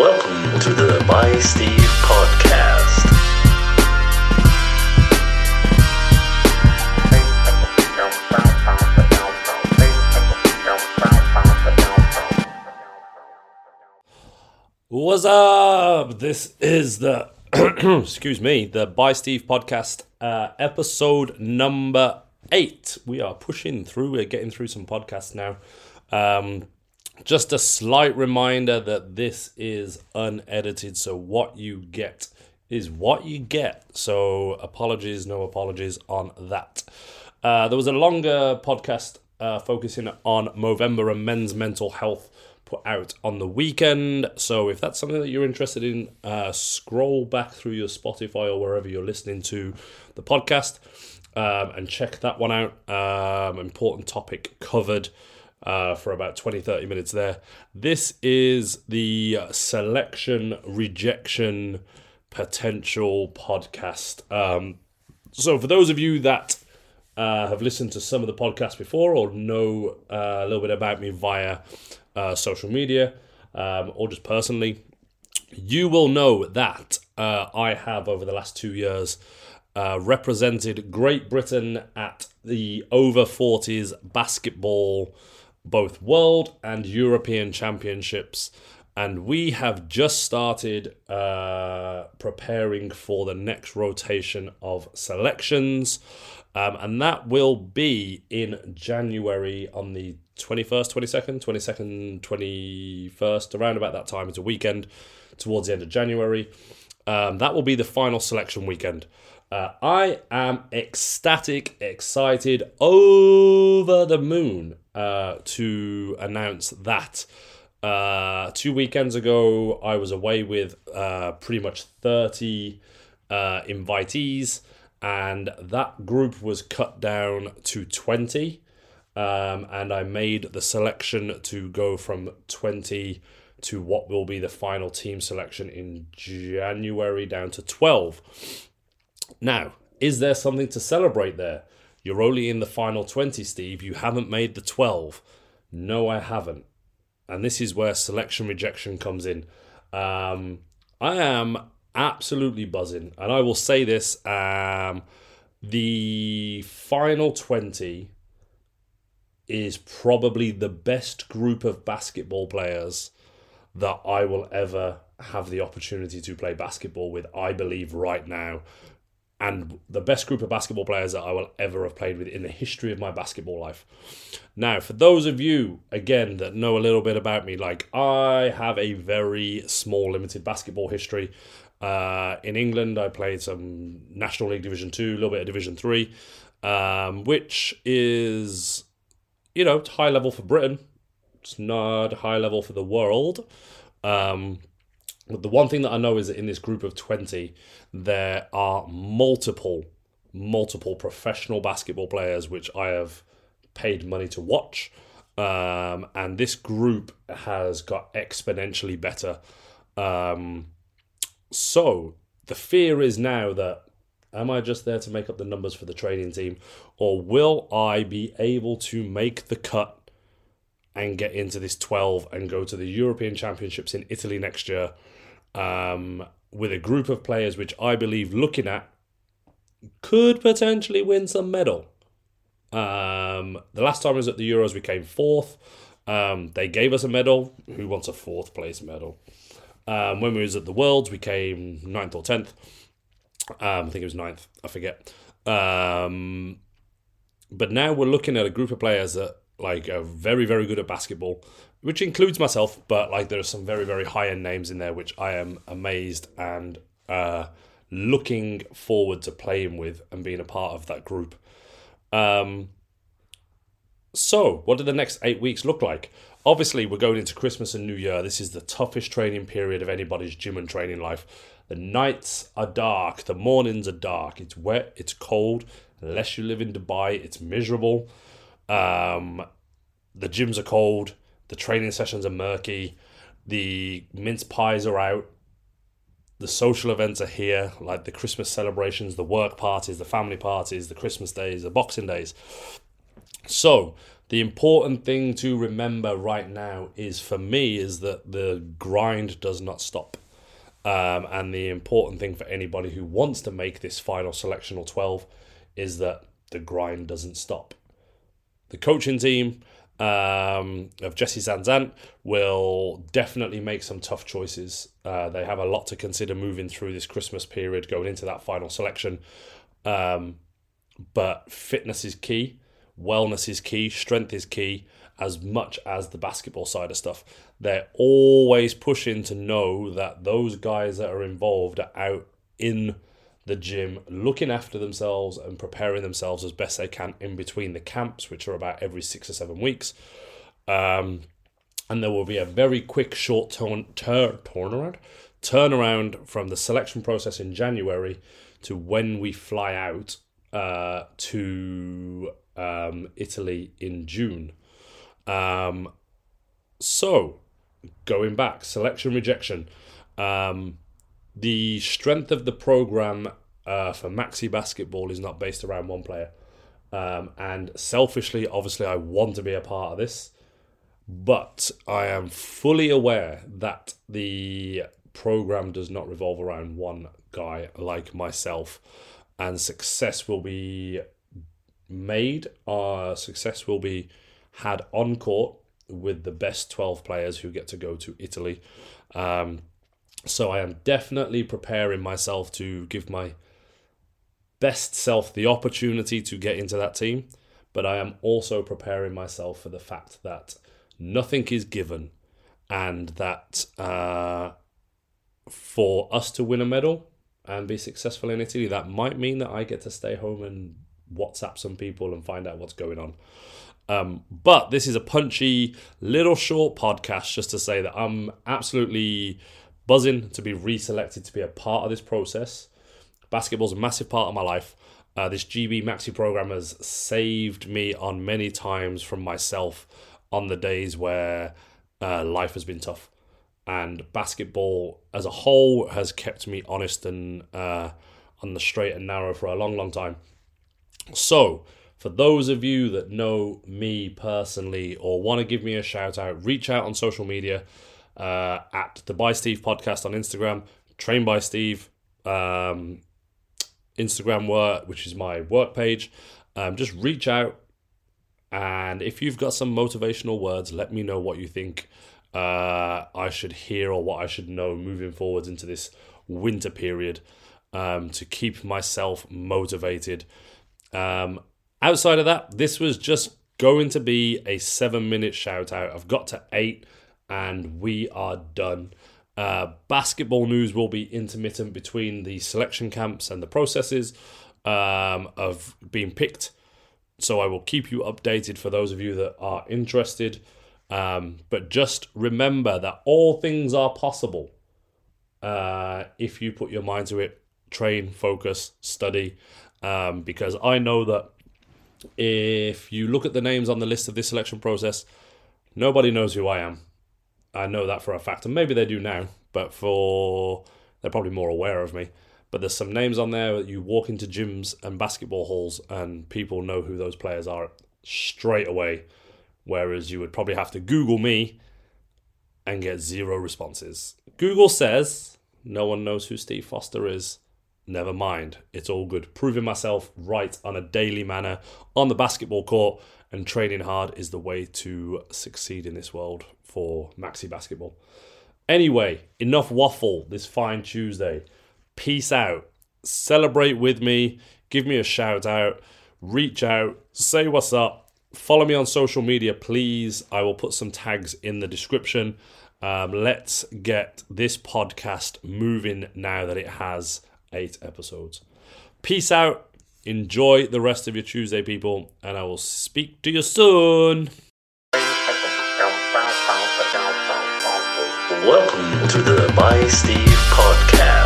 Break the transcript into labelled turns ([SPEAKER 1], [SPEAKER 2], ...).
[SPEAKER 1] Welcome to the By Steve podcast.
[SPEAKER 2] What's up? This is the excuse me, the By Steve podcast, uh, episode number eight. We are pushing through. We're getting through some podcasts now. Um, just a slight reminder that this is unedited, so what you get is what you get. So apologies, no apologies on that. Uh, there was a longer podcast uh, focusing on Movember and men's mental health put out on the weekend. So if that's something that you're interested in, uh, scroll back through your Spotify or wherever you're listening to the podcast um, and check that one out. Um, important topic covered. Uh, for about 20 30 minutes there. This is the selection rejection potential podcast. Um, so, for those of you that uh, have listened to some of the podcasts before or know uh, a little bit about me via uh, social media um, or just personally, you will know that uh, I have over the last two years uh, represented Great Britain at the over 40s basketball, both world and European championships. And we have just started uh, preparing for the next rotation of selections. Um, and that will be in January on the 21st, 22nd, 22nd, 21st, around about that time. It's a weekend towards the end of January. Um, that will be the final selection weekend. Uh, I am ecstatic, excited, over the moon uh, to announce that. Uh, two weekends ago, I was away with uh, pretty much 30 uh, invitees, and that group was cut down to 20. Um, and I made the selection to go from 20 to what will be the final team selection in January down to 12. Now, is there something to celebrate there? You're only in the final 20, Steve. You haven't made the 12. No, I haven't. And this is where selection rejection comes in. Um, I am absolutely buzzing. And I will say this um, the final 20 is probably the best group of basketball players that I will ever have the opportunity to play basketball with, I believe, right now and the best group of basketball players that I will ever have played with in the history of my basketball life. Now, for those of you, again, that know a little bit about me, like I have a very small, limited basketball history. Uh, in England, I played some National League Division 2, a little bit of Division 3, um, which is, you know, high level for Britain. It's not high level for the world. Um, but the one thing that I know is that in this group of 20, there are multiple, multiple professional basketball players which I have paid money to watch. Um, and this group has got exponentially better. Um, so the fear is now that am I just there to make up the numbers for the training team, or will I be able to make the cut and get into this 12 and go to the European Championships in Italy next year? Um, with a group of players which I believe looking at could potentially win some medal. Um, the last time I was at the Euros, we came fourth. Um, they gave us a medal. Who wants a fourth place medal? Um, when we was at the Worlds, we came ninth or tenth. Um, I think it was ninth. I forget. Um, but now we're looking at a group of players that like are very, very good at basketball, which includes myself, but like there are some very, very high end names in there which I am amazed and uh, looking forward to playing with and being a part of that group. Um, so, what do the next eight weeks look like? Obviously, we're going into Christmas and New Year. This is the toughest training period of anybody's gym and training life. The nights are dark, the mornings are dark. It's wet, it's cold. Unless you live in Dubai, it's miserable. Um, the gyms are cold. The training sessions are murky. The mince pies are out. The social events are here, like the Christmas celebrations, the work parties, the family parties, the Christmas days, the Boxing days. So, the important thing to remember right now is for me is that the grind does not stop. Um, and the important thing for anybody who wants to make this final selectional 12 is that the grind doesn't stop. The coaching team um, of Jesse Zanzant will definitely make some tough choices. Uh, they have a lot to consider moving through this Christmas period, going into that final selection. Um, but fitness is key, wellness is key, strength is key, as much as the basketball side of stuff. They're always pushing to know that those guys that are involved are out in the gym looking after themselves and preparing themselves as best they can in between the camps, which are about every six or seven weeks. Um, and there will be a very quick short turn, tur- turnaround turnaround from the selection process in January to when we fly out uh, to um, Italy in June. Um, so, going back, selection rejection. Um, the strength of the program uh, for Maxi basketball is not based around one player. Um, and selfishly, obviously, I want to be a part of this, but I am fully aware that the program does not revolve around one guy like myself, and success will be made. Uh, success will be had on court with the best 12 players who get to go to Italy. Um, so I am definitely preparing myself to give my best self the opportunity to get into that team, but I am also preparing myself for the fact that nothing is given and that uh, for us to win a medal and be successful in Italy, that might mean that I get to stay home and WhatsApp some people and find out what's going on. Um, but this is a punchy little short podcast just to say that I'm absolutely buzzing to be reselected to be a part of this process. Basketball's a massive part of my life. Uh, this GB Maxi program has saved me on many times from myself on the days where uh, life has been tough. And basketball as a whole has kept me honest and uh, on the straight and narrow for a long, long time. So, for those of you that know me personally or want to give me a shout out, reach out on social media uh, at the By Steve podcast on Instagram, Train by Steve, um, Instagram work, which is my work page. Um, just reach out, and if you've got some motivational words, let me know what you think uh, I should hear or what I should know moving forwards into this winter period um, to keep myself motivated. Um, outside of that, this was just going to be a seven minute shout out. I've got to eight and we are done. Uh, basketball news will be intermittent between the selection camps and the processes um, of being picked. So I will keep you updated for those of you that are interested. Um, but just remember that all things are possible uh, if you put your mind to it, train, focus, study. Um, because I know that if you look at the names on the list of this selection process, nobody knows who I am. I know that for a fact, and maybe they do now, but for they're probably more aware of me. But there's some names on there that you walk into gyms and basketball halls, and people know who those players are straight away. Whereas you would probably have to Google me and get zero responses. Google says no one knows who Steve Foster is. Never mind, it's all good. Proving myself right on a daily manner on the basketball court and training hard is the way to succeed in this world for maxi basketball. Anyway, enough waffle this fine Tuesday. Peace out. Celebrate with me. Give me a shout out. Reach out. Say what's up. Follow me on social media, please. I will put some tags in the description. Um, let's get this podcast moving now that it has eight episodes. Peace out. Enjoy the rest of your Tuesday, people, and I will speak to you soon.
[SPEAKER 1] Welcome to the By Steve podcast.